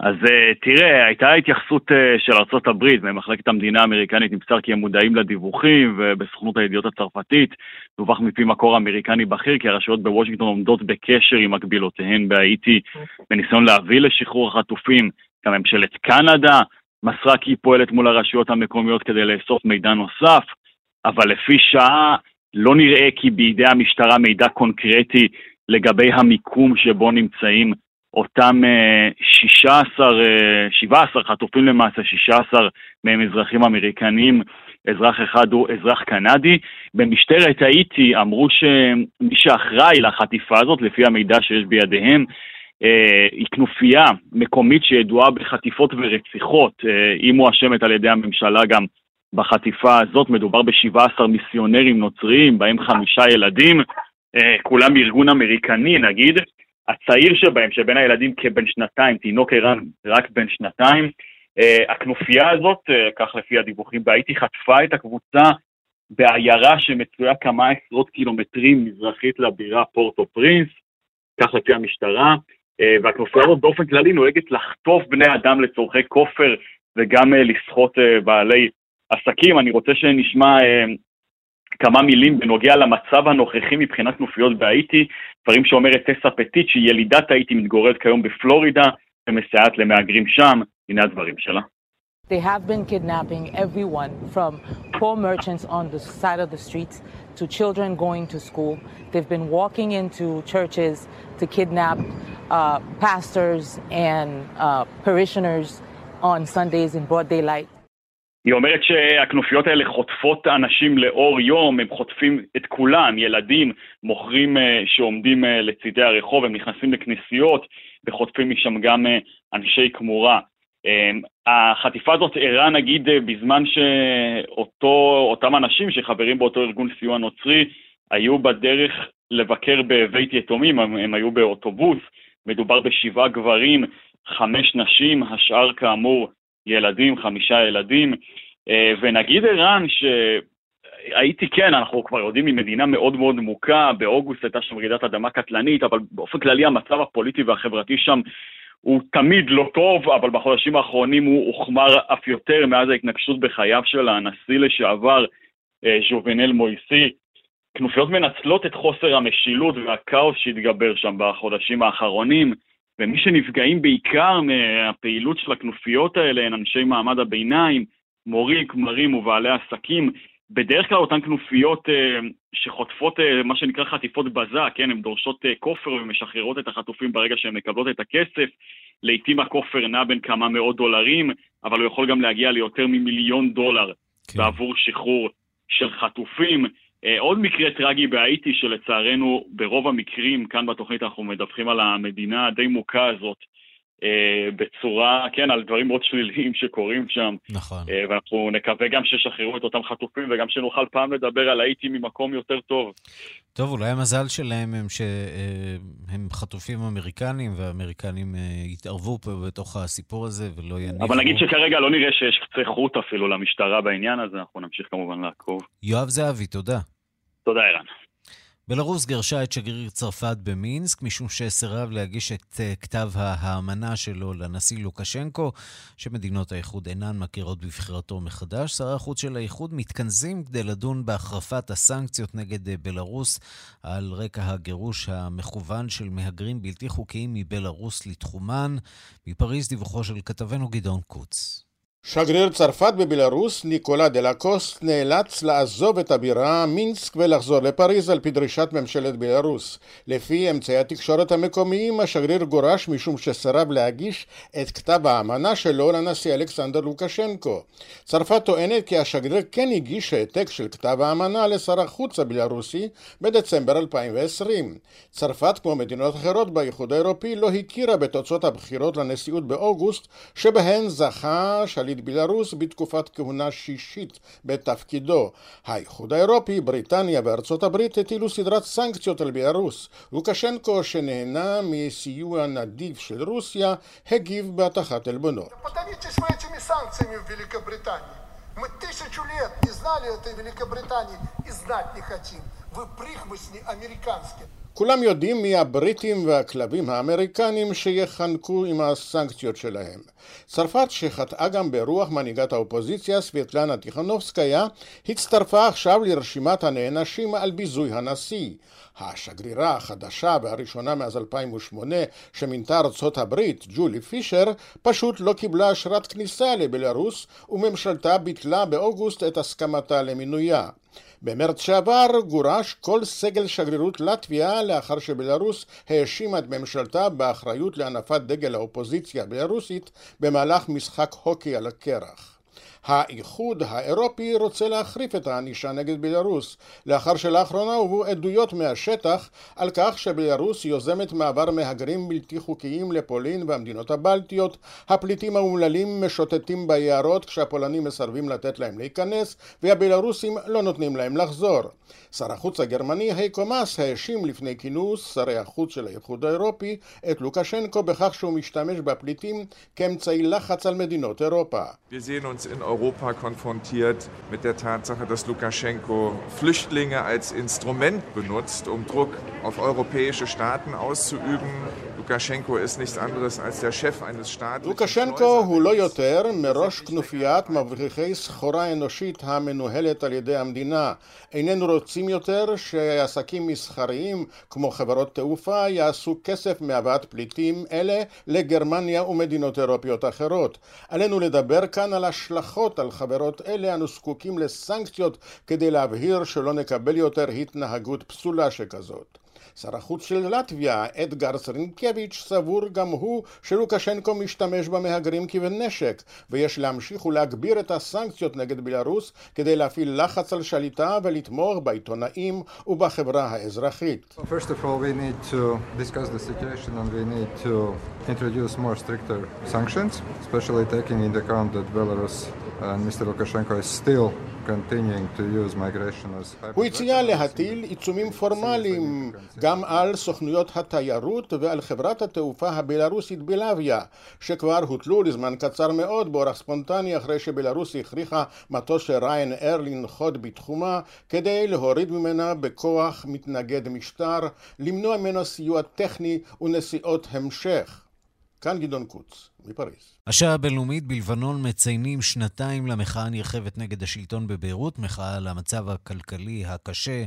אז תראה, הייתה התייחסות של ארה"ב, ממחלקת המדינה האמריקנית נמסר כי הם מודעים לדיווחים, ובסוכנות הידיעות הצרפתית דווח מפי מקור אמריקני בכיר כי הרשויות בוושינגטון עומדות בקשר עם מקבילותיהן בהאיטי בניסיון להביא לשחרור החטופים. גם ממשלת קנדה מסרה כי היא פועלת מול הרשויות המקומיות כדי לאסוף מידע נוסף, אבל לפי שעה לא נראה כי בידי המשטרה מידע קונקרטי לגבי המיקום שבו נמצאים אותם 16, אה, 17 אה, חטופים למעשה, 16 מהם אזרחים אמריקנים, אזרח אחד הוא אזרח קנדי. במשטרת האיטי אמרו שמי שאחראי לחטיפה הזאת, לפי המידע שיש בידיהם, אה, היא כנופיה מקומית שידועה בחטיפות ורציחות. היא מואשמת על ידי הממשלה גם בחטיפה הזאת. מדובר ב-17 מיסיונרים נוצריים, בהם חמישה ילדים, כולם ארגון אמריקני נגיד. הצעיר שבהם, שבין הילדים כבן שנתיים, תינוק ערן רק בן שנתיים, uh, הכנופיה הזאת, uh, כך לפי הדיווחים בהאיטי, חטפה את הקבוצה בעיירה שמצויה כמה עשרות קילומטרים מזרחית לבירה פורטו פרינס, כך לפי המשטרה, uh, והכנופיה הזאת באופן כללי נוהגת לחטוף בני אדם לצורכי כופר וגם לסחוט בעלי עסקים. אני רוצה שנשמע כמה מילים בנוגע למצב הנוכחי מבחינת כנופיות בהאיטי, דברים שאומרת טסה פטיט, שהיא ילידת האיטי, מתגוררת כיום בפלורידה ומסייעת למהגרים שם, הנה הדברים שלה.
They have been kidnapping everyone from poor merchants on the side of the streets to children going to school. They've been walking into churches to kidnap uh, pastors and uh, parishioners on Sundays in broad daylight.
היא אומרת שהכנופיות האלה חוטפות אנשים לאור יום, הם חוטפים את כולם, ילדים, מוכרים שעומדים לצידי הרחוב, הם נכנסים לכנסיות וחוטפים משם גם אנשי כמורה. החטיפה הזאת אירעה נגיד בזמן שאותם אנשים שחברים באותו ארגון סיוע נוצרי היו בדרך לבקר בבית יתומים, הם, הם היו באוטובוס, מדובר בשבעה גברים, חמש נשים, השאר כאמור ילדים, חמישה ילדים, ונגיד ערן שהייתי כן, אנחנו כבר יודעים ממדינה מאוד מאוד מוכה, באוגוסט הייתה שם רעידת אדמה קטלנית, אבל באופן כללי המצב הפוליטי והחברתי שם הוא תמיד לא טוב, אבל בחודשים האחרונים הוא הוחמר אף יותר מאז ההתנגשות בחייו של הנשיא לשעבר ז'ובנל מויסי. כנופיות מנצלות את חוסר המשילות והכאוס שהתגבר שם בחודשים האחרונים, ומי שנפגעים בעיקר מהפעילות של הכנופיות האלה הן אנשי מעמד הביניים, מורים, כמרים ובעלי עסקים. בדרך כלל אותן כנופיות אה, שחוטפות אה, מה שנקרא חטיפות בזה, כן, הן דורשות אה, כופר ומשחררות את החטופים ברגע שהן מקבלות את הכסף. לעתים הכופר נע בין כמה מאות דולרים, אבל הוא יכול גם להגיע ליותר ממיליון דולר כן. בעבור שחרור של חטופים. עוד מקרה טרגי בהאיטי שלצערנו ברוב המקרים, כאן בתוכנית אנחנו מדווחים על המדינה הדי מוכה הזאת, בצורה, כן, על דברים מאוד שליליים שקורים שם.
נכון.
ואנחנו נקווה גם שישחררו את אותם חטופים וגם שנוכל פעם לדבר על האיטי ממקום יותר טוב.
טוב, אולי המזל שלהם הם שהם חטופים אמריקנים והאמריקנים יתערבו פה בתוך הסיפור הזה ולא יניחו...
אבל נגיד שכרגע לא נראה שיש קצה חוט אפילו למשטרה בעניין הזה, אנחנו נמשיך כמובן לעקוב.
יואב זהבי, תודה.
תודה, ערן.
בלרוס גירשה את שגריר צרפת במינסק, משום שסירב להגיש את כתב האמנה שלו לנשיא לוקשנקו, שמדינות האיחוד אינן מכירות בבחירתו מחדש. שרי החוץ של האיחוד מתכנסים כדי לדון בהחרפת הסנקציות נגד בלרוס על רקע הגירוש המכוון של מהגרים בלתי חוקיים מבלרוס לתחומן. מפריז דיווחו של כתבנו גדעון קוץ.
שגריר צרפת בבלארוס, ניקולה דלקוסט, נאלץ לעזוב את הבירה מינסק ולחזור לפריז על פי דרישת ממשלת בלארוס. לפי אמצעי התקשורת המקומיים, השגריר גורש משום שסירב להגיש את כתב האמנה שלו לנשיא אלכסנדר לוקשנקו. צרפת טוענת כי השגריר כן הגיש העתק של כתב האמנה לשר החוץ הבלארוסי בדצמבר 2020. צרפת, כמו מדינות אחרות באיחוד האירופי, לא הכירה בתוצאות הבחירות לנשיאות באוגוסט, שבהן זכה שליט בלרוס בתקופת כהונה שישית בתפקידו. האיחוד האירופי, בריטניה וארצות הברית הטילו סדרת סנקציות על בלרוס. לוקשנקו, שנהנה מסיוע נדיב של רוסיה, הגיב בהטחת עלבונו. Мы тысячу лет не знали этой Великобритании и знать не хотим. Вы прихвостни американские. כולם יודעים מי הבריטים והכלבים האמריקנים שיחנקו עם הסנקציות שלהם. צרפת, שחטאה גם ברוח מנהיגת האופוזיציה סבטלנה טיכנובסקיה, הצטרפה עכשיו לרשימת הנענשים על ביזוי הנשיא. השגרירה החדשה והראשונה מאז 2008 שמינתה ארצות הברית, ג'ולי פישר, פשוט לא קיבלה אשרת כניסה לבלארוס וממשלתה ביטלה באוגוסט את הסכמתה למינויה. במרץ שעבר גורש כל סגל שגרירות לטביה לאחר שבלרוס האשימה את ממשלתה באחריות להנפת דגל האופוזיציה הבלרוסית במהלך משחק הוקי על הקרח. האיחוד האירופי רוצה להחריף את הענישה נגד בלרוס, לאחר שלאחרונה הובאו עדויות מהשטח על כך שבלרוס יוזמת מעבר מהגרים בלתי חוקיים לפולין והמדינות הבלטיות, הפליטים האומללים משוטטים ביערות כשהפולנים מסרבים לתת להם להיכנס, והבלרוסים לא נותנים להם לחזור. שר החוץ הגרמני הייקו מאס האשים לפני כינוס שרי החוץ של האיחוד האירופי את לוקשנקו בכך שהוא משתמש בפליטים כאמצעי לחץ על מדינות אירופה.
Europa konfrontiert mit der Tatsache, dass Lukaschenko Flüchtlinge als Instrument benutzt, um Druck auf europäische Staaten auszuüben. Lukaschenko ist nichts anderes als der Chef eines Staates.
לוקשנקו הוא לא יותר מראש כנופיית מבריחי סחורה אנושית המנוהלת על ידי המדינה. איננו רוצים יותר שעסקים מסחריים כמו חברות תעופה יעשו כסף מהבאת פליטים אלה לגרמניה ומדינות אירופיות אחרות. עלינו לדבר כאן על השלכות על חברות אלה אנו זקוקים לסנקציות כדי להבהיר שלא נקבל יותר התנהגות פסולה שכזאת. שר החוץ של לטביה, אדגר סרינקביץ', סבור גם הוא שלוקשנקו משתמש במהגרים כבנשק, ויש להמשיך ולהגביר את הסנקציות נגד בלארוס כדי להפעיל לחץ על שליטה ולתמוך בעיתונאים ובחברה האזרחית.
First of all, we need to discuss the situation and we need to introduce more stricter sanctions, especially taking into account that Belarus and Mr. Lukashenko is still
הוא הציע להטיל עיצומים פורמליים גם על סוכנויות התיירות ועל חברת התעופה הבלארוסית בלאביה, שכבר הוטלו לזמן קצר מאוד באורח ספונטני אחרי שבלארוס הכריחה מטוס של ריין אר לנחות בתחומה כדי להוריד ממנה בכוח מתנגד משטר, למנוע ממנו סיוע טכני ונסיעות המשך. כאן גדעון קוץ, מפריז.
השעה הבינלאומית בלבנון מציינים שנתיים למחאה הנרחבת נגד השלטון בביירות, מחאה על המצב הכלכלי הקשה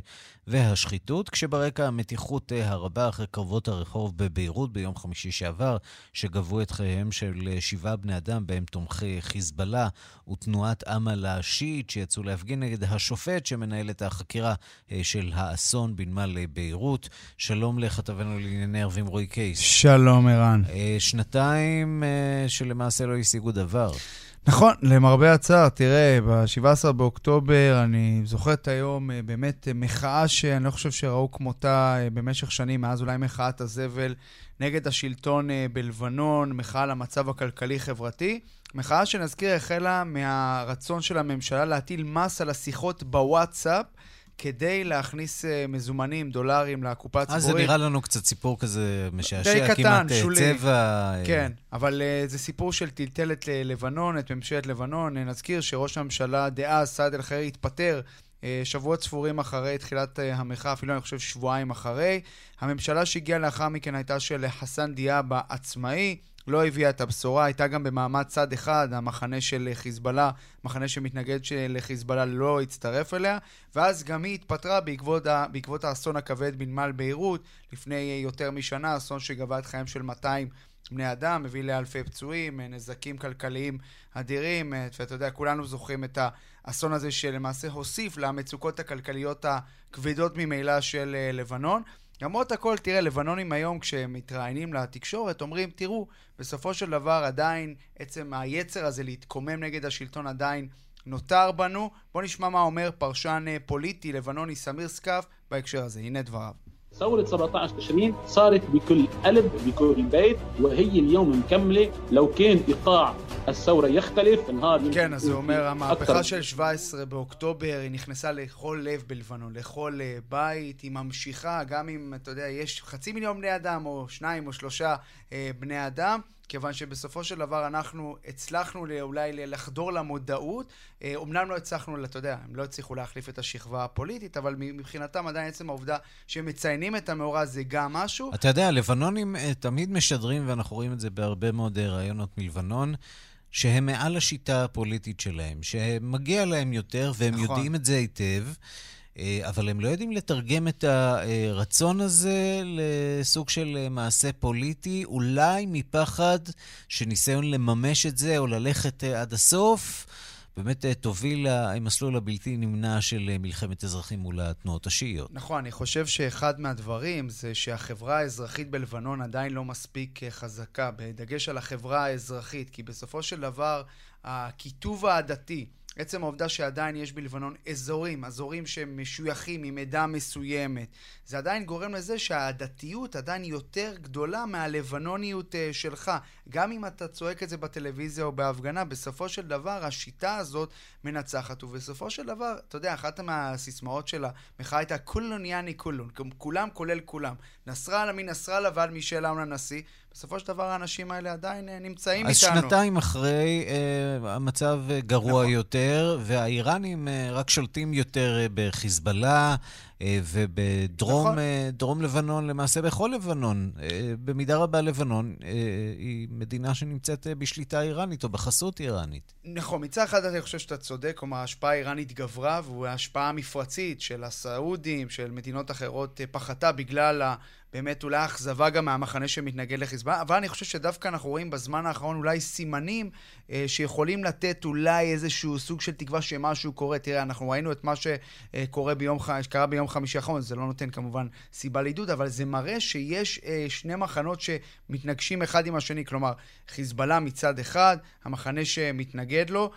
והשחיתות, כשברקע המתיחות הרבה אחרי קרבות הרחוב בביירות ביום חמישי שעבר, שגבו את חייהם של שבעה בני אדם, בהם תומכי חיזבאללה ותנועת אמל השיעית, שיצאו להפגין נגד השופט שמנהל את החקירה אה, של האסון בנמל ביירות. שלום לכתבנו לענייני ערבים רועי קייס.
שלום, ערן.
אה, שנתיים אה, שלמעשה... למעשה לא השיגו דבר.
נכון, למרבה הצער, תראה, ב-17 באוקטובר, אני זוכר את היום, אה, באמת אה, מחאה שאני לא חושב שראו כמותה אה, במשך שנים, מאז אולי מחאת הזבל נגד השלטון בלבנון, מחאה על המצב הכלכלי-חברתי. מחאה שנזכיר החלה מהרצון של הממשלה להטיל מס על השיחות בוואטסאפ. כדי להכניס uh, מזומנים, דולרים, לקופה הציבורית.
אז זה נראה לנו קצת סיפור כזה משעשע, כמעט אה, שולי. צבע.
כן, אבל זה סיפור של טלטלת ללבנון, את ממשלת לבנון. נזכיר שראש הממשלה דאז, סעד אל-חיירי, התפטר שבועות ספורים אחרי תחילת המחאה, אפילו אני חושב שבועיים אחרי. הממשלה שהגיעה לאחר מכן הייתה של חסן דיאבה עצמאי. לא הביאה את הבשורה, הייתה גם במעמד צד אחד, המחנה של חיזבאללה, מחנה שמתנגד לחיזבאללה לא הצטרף אליה, ואז גם היא התפטרה בעקבות, בעקבות האסון הכבד בנמל ביירות, לפני יותר משנה, אסון שגבה את חייהם של 200 בני אדם, הביא לאלפי פצועים, נזקים כלכליים אדירים, ואתה יודע, כולנו זוכרים את האסון הזה שלמעשה הוסיף למצוקות הכלכליות הכבדות ממילא של אה, לבנון. למרות הכל, תראה, לבנונים היום, כשהם מתראיינים לתקשורת, אומרים, תראו, בסופו של דבר עדיין עצם היצר הזה להתקומם נגד השלטון עדיין נותר בנו. בואו נשמע מה אומר פרשן אה, פוליטי לבנוני סמיר סקאף בהקשר הזה. הנה דבריו. ثورة 17 تشرين صارت بكل قلب بكل بيت وهي اليوم مكملة لو كان إيقاع الثورة يختلف نهار כן, אז זה אומר, המהפכה של 17 באוקטובר, היא נכנסה לכל לב בלבנון, לכל אה, בית, היא ממשיכה, גם אם, אתה יודע, יש חצי מיליון בני אדם, או שניים או שלושה אה, בני אדם. כיוון שבסופו של דבר אנחנו הצלחנו אולי לחדור למודעות. אומנם אה, לא הצלחנו, אתה יודע, הם לא הצליחו להחליף את השכבה הפוליטית, אבל מבחינתם עדיין עצם העובדה שהם מציינים את המאורע זה גם משהו.
אתה יודע, לבנונים אה, תמיד משדרים, ואנחנו רואים את זה בהרבה מאוד אה, רעיונות מלבנון, שהם מעל השיטה הפוליטית שלהם, שמגיע להם יותר, והם נכון. יודעים את זה היטב. אה, אבל הם לא יודעים לתרגם את הרצון הזה לסוג של אה, מעשה פוליטי, אולי מפחד שניסיון לממש את זה או ללכת אה, עד הסוף. באמת תוביל למסלול הבלתי נמנע של מלחמת אזרחים מול התנועות השיעיות.
נכון, אני חושב שאחד מהדברים זה שהחברה האזרחית בלבנון עדיין לא מספיק חזקה, בדגש על החברה האזרחית, כי בסופו של דבר הקיטוב העדתי עצם העובדה שעדיין יש בלבנון אזורים, אזורים שמשויכים עם עדה מסוימת, זה עדיין גורם לזה שהדתיות עדיין יותר גדולה מהלבנוניות uh, שלך. גם אם אתה צועק את זה בטלוויזיה או בהפגנה, בסופו של דבר השיטה הזאת מנצחת. ובסופו של דבר, אתה יודע, אחת מהסיסמאות של המחאה הייתה כולון יאני כולון, כולם כולל כולם. נסראללה מנסראללה ועד מישל עמלה לנשיא. בסופו של דבר האנשים האלה עדיין נמצאים
אז
איתנו.
אז שנתיים אחרי, המצב גרוע נכון. יותר, והאיראנים רק שולטים יותר בחיזבאללה. ובדרום נכון. לבנון, למעשה בכל לבנון, במידה רבה לבנון היא מדינה שנמצאת בשליטה איראנית או בחסות איראנית.
נכון, מצד אחד אני חושב שאתה צודק, כלומר ההשפעה האיראנית גברה, וההשפעה המפרצית של הסעודים, של מדינות אחרות, פחתה בגלל. באמת אולי אכזבה גם מהמחנה שמתנגד לחיזבאללה, אבל אני חושב שדווקא אנחנו רואים בזמן האחרון אולי סימנים אה, שיכולים לתת אולי איזשהו סוג של תקווה שמשהו קורה. תראה, אנחנו ראינו את מה שקורה ביום, שקרה ביום חמישי האחרון, זה לא נותן כמובן סיבה לעידוד, אבל זה מראה שיש אה, שני מחנות שמתנגשים אחד עם השני, כלומר, חיזבאללה מצד אחד, המחנה שמתנגד לו,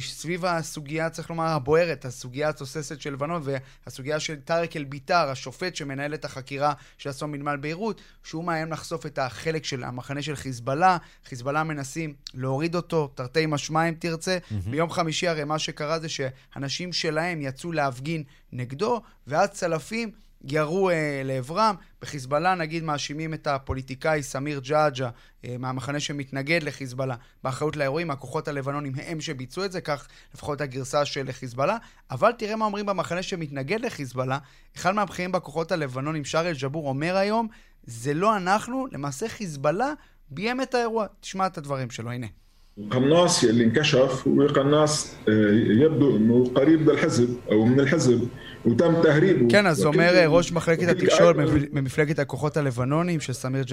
סביב הסוגיה, צריך לומר, הבוערת, הסוגיה התוססת של לבנון והסוגיה של טארק אל-ביטר, השופט שמנהל את החקירה של אסון מנמל ביירות, שהוא מאיים לחשוף את החלק של המחנה של חיזבאללה. חיזבאללה מנסים להוריד אותו, תרתי משמע אם תרצה. Mm-hmm. ביום חמישי הרי מה שקרה זה שאנשים שלהם יצאו להפגין נגדו, ואז צלפים ירו אה, לעברם. בחיזבאללה נגיד מאשימים את הפוליטיקאי סמיר ג'עג'ה אה, מהמחנה שמתנגד לחיזבאללה באחריות לאירועים, הכוחות הלבנונים הם שביצעו את זה, כך לפחות הגרסה של חיזבאללה. אבל תראה מה אומרים במחנה שמתנגד לחיזבאללה. אחד מהבכירים בכוחות הלבנונים, שארל ג'בור, אומר היום, זה לא אנחנו, למעשה חיזבאללה ביים את האירוע. תשמע את הדברים שלו, הנה.
قناص اللي انكشف هو قناص يبدو انه قريب للحزب او من الحزب אותם תהריבו.
כן, אז אומר כאילו ראש מחלקת התקשורת ממפלגת הכוחות הלבנונים של סמיר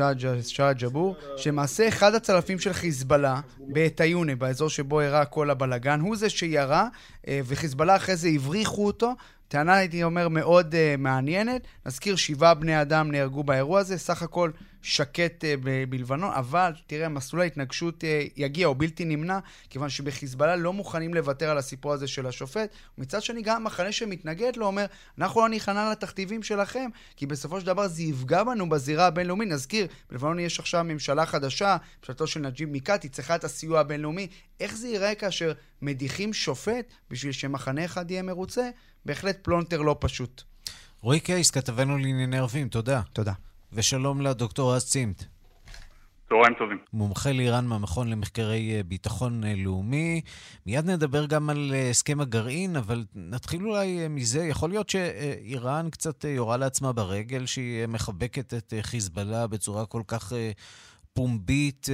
שעה ג'אבור, שמעשה אחד הצלפים של חיזבאללה בטיונה, באזור שבו אירע כל הבלגן, הוא זה שירה, אה, וחיזבאללה אחרי זה הבריחו אותו. טענה, הייתי אומר, מאוד אה, מעניינת. נזכיר, שבעה בני אדם נהרגו באירוע הזה, סך הכל שקט ב- בלבנון, אבל תראה, מסלול ההתנגשות uh, יגיע, או בלתי נמנע, כיוון שבחיזבאללה לא מוכנים לוותר על הסיפור הזה של השופט. ומצד שני, גם המחנה שמתנגד לו אומר, אנחנו לא ניכנע לתכתיבים שלכם, כי בסופו של דבר זה יפגע בנו בזירה הבינלאומית. נזכיר, בלבנון יש עכשיו ממשלה חדשה, ממשלתו של נג'יב מיקאטי, צריכה את הסיוע הבינלאומי. איך זה ייראה כאשר מדיחים שופט בשביל שמחנה אחד יהיה מרוצה? בהחלט פלונטר לא פשוט.
רועי קייס, כתבנו לענייני ערבים, תודה.
תודה.
ושלום לדוקטור רז צימת.
צהריים טובים.
מומחה לאיראן מהמכון למחקרי ביטחון לאומי. מיד נדבר גם על הסכם הגרעין, אבל נתחיל אולי מזה. יכול להיות שאיראן קצת יורה לעצמה ברגל, שהיא מחבקת את חיזבאללה בצורה כל כך פומבית,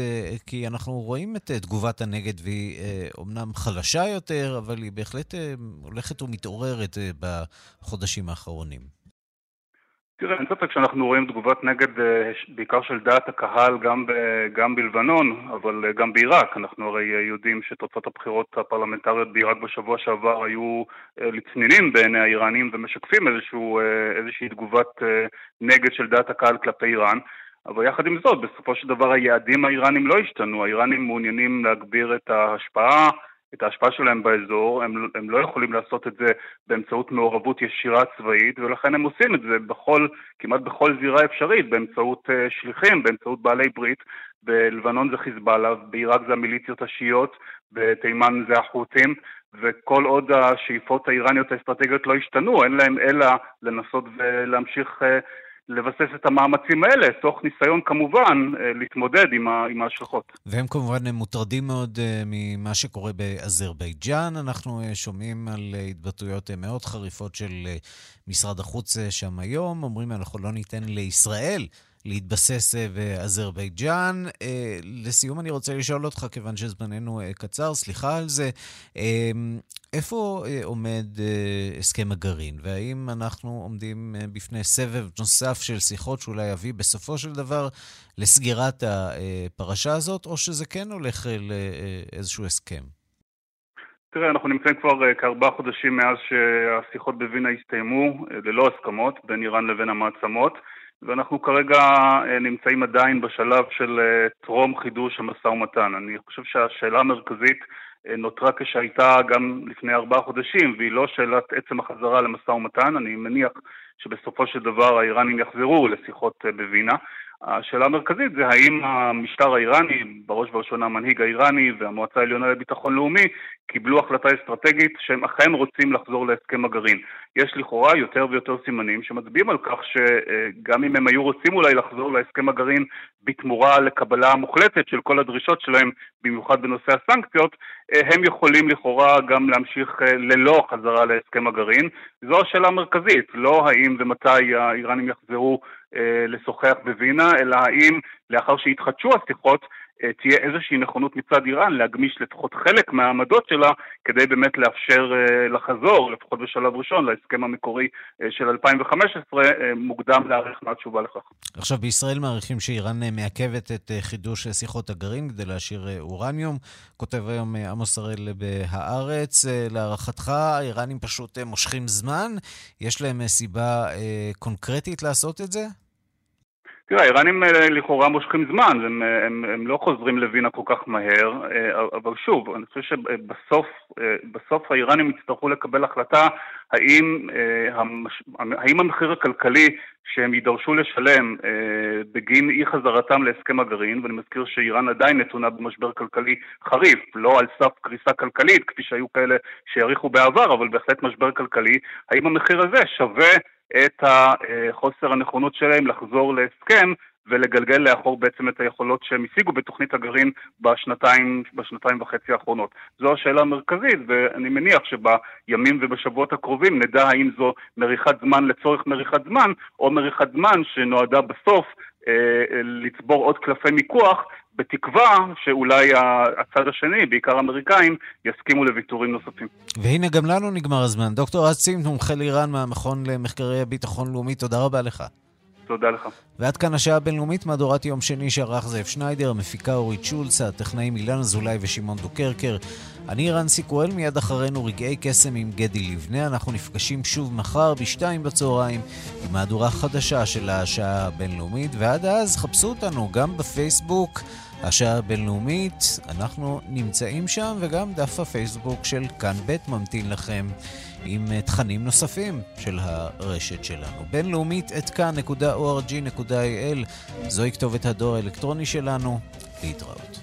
כי אנחנו רואים את תגובת הנגד, והיא אומנם חלשה יותר, אבל היא בהחלט הולכת ומתעוררת בחודשים האחרונים.
תראה, אין ספק שאנחנו רואים תגובת נגד בעיקר של דעת הקהל גם, ב, גם בלבנון, אבל גם בעיראק. אנחנו הרי יודעים שתוצאות הבחירות הפרלמנטריות בעיראק בשבוע שעבר היו לצנינים בעיני האיראנים ומשקפים איזשהו, איזושהי תגובת נגד של דעת הקהל כלפי איראן. אבל יחד עם זאת, בסופו של דבר היעדים האיראנים לא השתנו, האיראנים מעוניינים להגביר את ההשפעה, את ההשפעה שלהם באזור, הם, הם לא יכולים לעשות את זה באמצעות מעורבות ישירה צבאית, ולכן הם עושים את זה בכל, כמעט בכל זירה אפשרית, באמצעות uh, שליחים, באמצעות בעלי ברית, בלבנון זה חיזבאללה, בעיראק זה המיליציות השיעיות, בתימן זה החות'ים, וכל עוד השאיפות האיראניות האסטרטגיות לא השתנו, אין להם אלא לנסות ולהמשיך uh, לבסס את המאמצים האלה, תוך ניסיון כמובן להתמודד עם, ההשלכות.
והם כמובן הם מוטרדים מאוד ממה שקורה באזרבייג'אן. אנחנו שומעים על התבטאויות מאוד חריפות של משרד החוץ שם היום. אומרים, אנחנו לא ניתן לישראל להתבסס באזרבייג'אן. לסיום אני רוצה לשאול אותך, כיוון שזמננו קצר, סליחה על זה, איפה עומד הסכם הגרעין, והאם אנחנו עומדים בפני סבב נוסף של שיחות שאולי יביא בסופו של דבר לסגירת הפרשה הזאת, או שזה כן הולך לאיזשהו הסכם?
תראה, אנחנו נמצאים כבר כארבעה חודשים מאז שהשיחות בווינה הסתיימו, ללא הסכמות בין איראן לבין המעצמות. ואנחנו כרגע נמצאים עדיין בשלב של טרום חידוש המשא ומתן. אני חושב שהשאלה המרכזית נותרה כשהייתה גם לפני ארבעה חודשים, והיא לא שאלת עצם החזרה למשא ומתן, אני מניח שבסופו של דבר האיראנים יחזרו לשיחות בווינה, השאלה המרכזית זה האם המשטר האיראני, בראש ובראשונה המנהיג האיראני והמועצה העליונה לביטחון לאומי, קיבלו החלטה אסטרטגית שהם אכן רוצים לחזור להסכם הגרעין. יש לכאורה יותר ויותר סימנים שמצביעים על כך שגם אם הם היו רוצים אולי לחזור להסכם הגרעין בתמורה לקבלה מוחלטת של כל הדרישות שלהם, במיוחד בנושא הסנקציות, הם יכולים לכאורה גם להמשיך ללא חזרה להסכם הגרעין. זו השאלה המרכזית, לא האם ומתי האיראנים יחזרו אה, לשוחח בווינה, אלא האם לאחר שיתחדשו השיחות אה, תהיה איזושהי נכונות מצד איראן להגמיש לפחות חלק מהעמדות שלה כדי באמת לאפשר אה, לחזור, לפחות בשלב ראשון, להסכם המקורי של 2015, מוקדם להעריך מה התשובה לכך.
עכשיו, בישראל מעריכים שאיראן מעכבת את חידוש שיחות הגרעין כדי להשאיר אורניום. כותב היום עמוס הראל בהארץ, להערכתך, האיראנים פשוט מושכים זמן? יש להם סיבה קונקרטית לעשות את זה?
תראה, האיראנים אה, לכאורה מושכים זמן, הם, הם, הם לא חוזרים לווינה כל כך מהר, אה, אבל שוב, אני חושב שבסוף בסוף האיראנים יצטרכו לקבל החלטה האם, אה, האם המחיר הכלכלי שהם יידרשו לשלם בגין אי חזרתם להסכם הגרעין, ואני מזכיר שאיראן עדיין נתונה במשבר כלכלי חריף, לא על סף קריסה כלכלית, כפי שהיו כאלה שהעריכו בעבר, אבל בהחלט משבר כלכלי, האם המחיר הזה שווה את חוסר הנכונות שלהם לחזור להסכם ולגלגל לאחור בעצם את היכולות שהם השיגו בתוכנית הגרעין בשנתיים, בשנתיים וחצי האחרונות. זו השאלה המרכזית, ואני מניח שבימים ובשבועות הקרובים נדע האם זו מריחת זמן לצורך מריחת זמן, או מריחת זמן שנועדה בסוף לצבור עוד קלפי מיקוח בתקווה שאולי הצד השני, בעיקר האמריקאים, יסכימו לוויתורים נוספים.
והנה גם לנו נגמר הזמן. דוקטור רז צים, מומחה לאיראן מהמכון למחקרי הביטחון לאומי, תודה רבה לך.
תודה לך.
ועד כאן השעה הבינלאומית, מהדורת יום שני שערך זאב שניידר, המפיקה אורית שולץ, הטכנאים אילן אזולאי ושמעון דוקרקר. אני רנסי קואל, מיד אחרינו רגעי קסם עם גדי לבנה. אנחנו נפגשים שוב מחר בשתיים בצהריים עם מהדורה חדשה של השעה הבינלאומית, ועד אז חפשו אותנו גם בפייסבוק. השעה הבינלאומית, אנחנו נמצאים שם, וגם דף הפייסבוק של כאן ב' ממתין לכם עם אה, תכנים נוספים של הרשת שלנו. בינלאומית את כאן.org.il זוהי כתובת הדואר האלקטרוני שלנו. להתראות.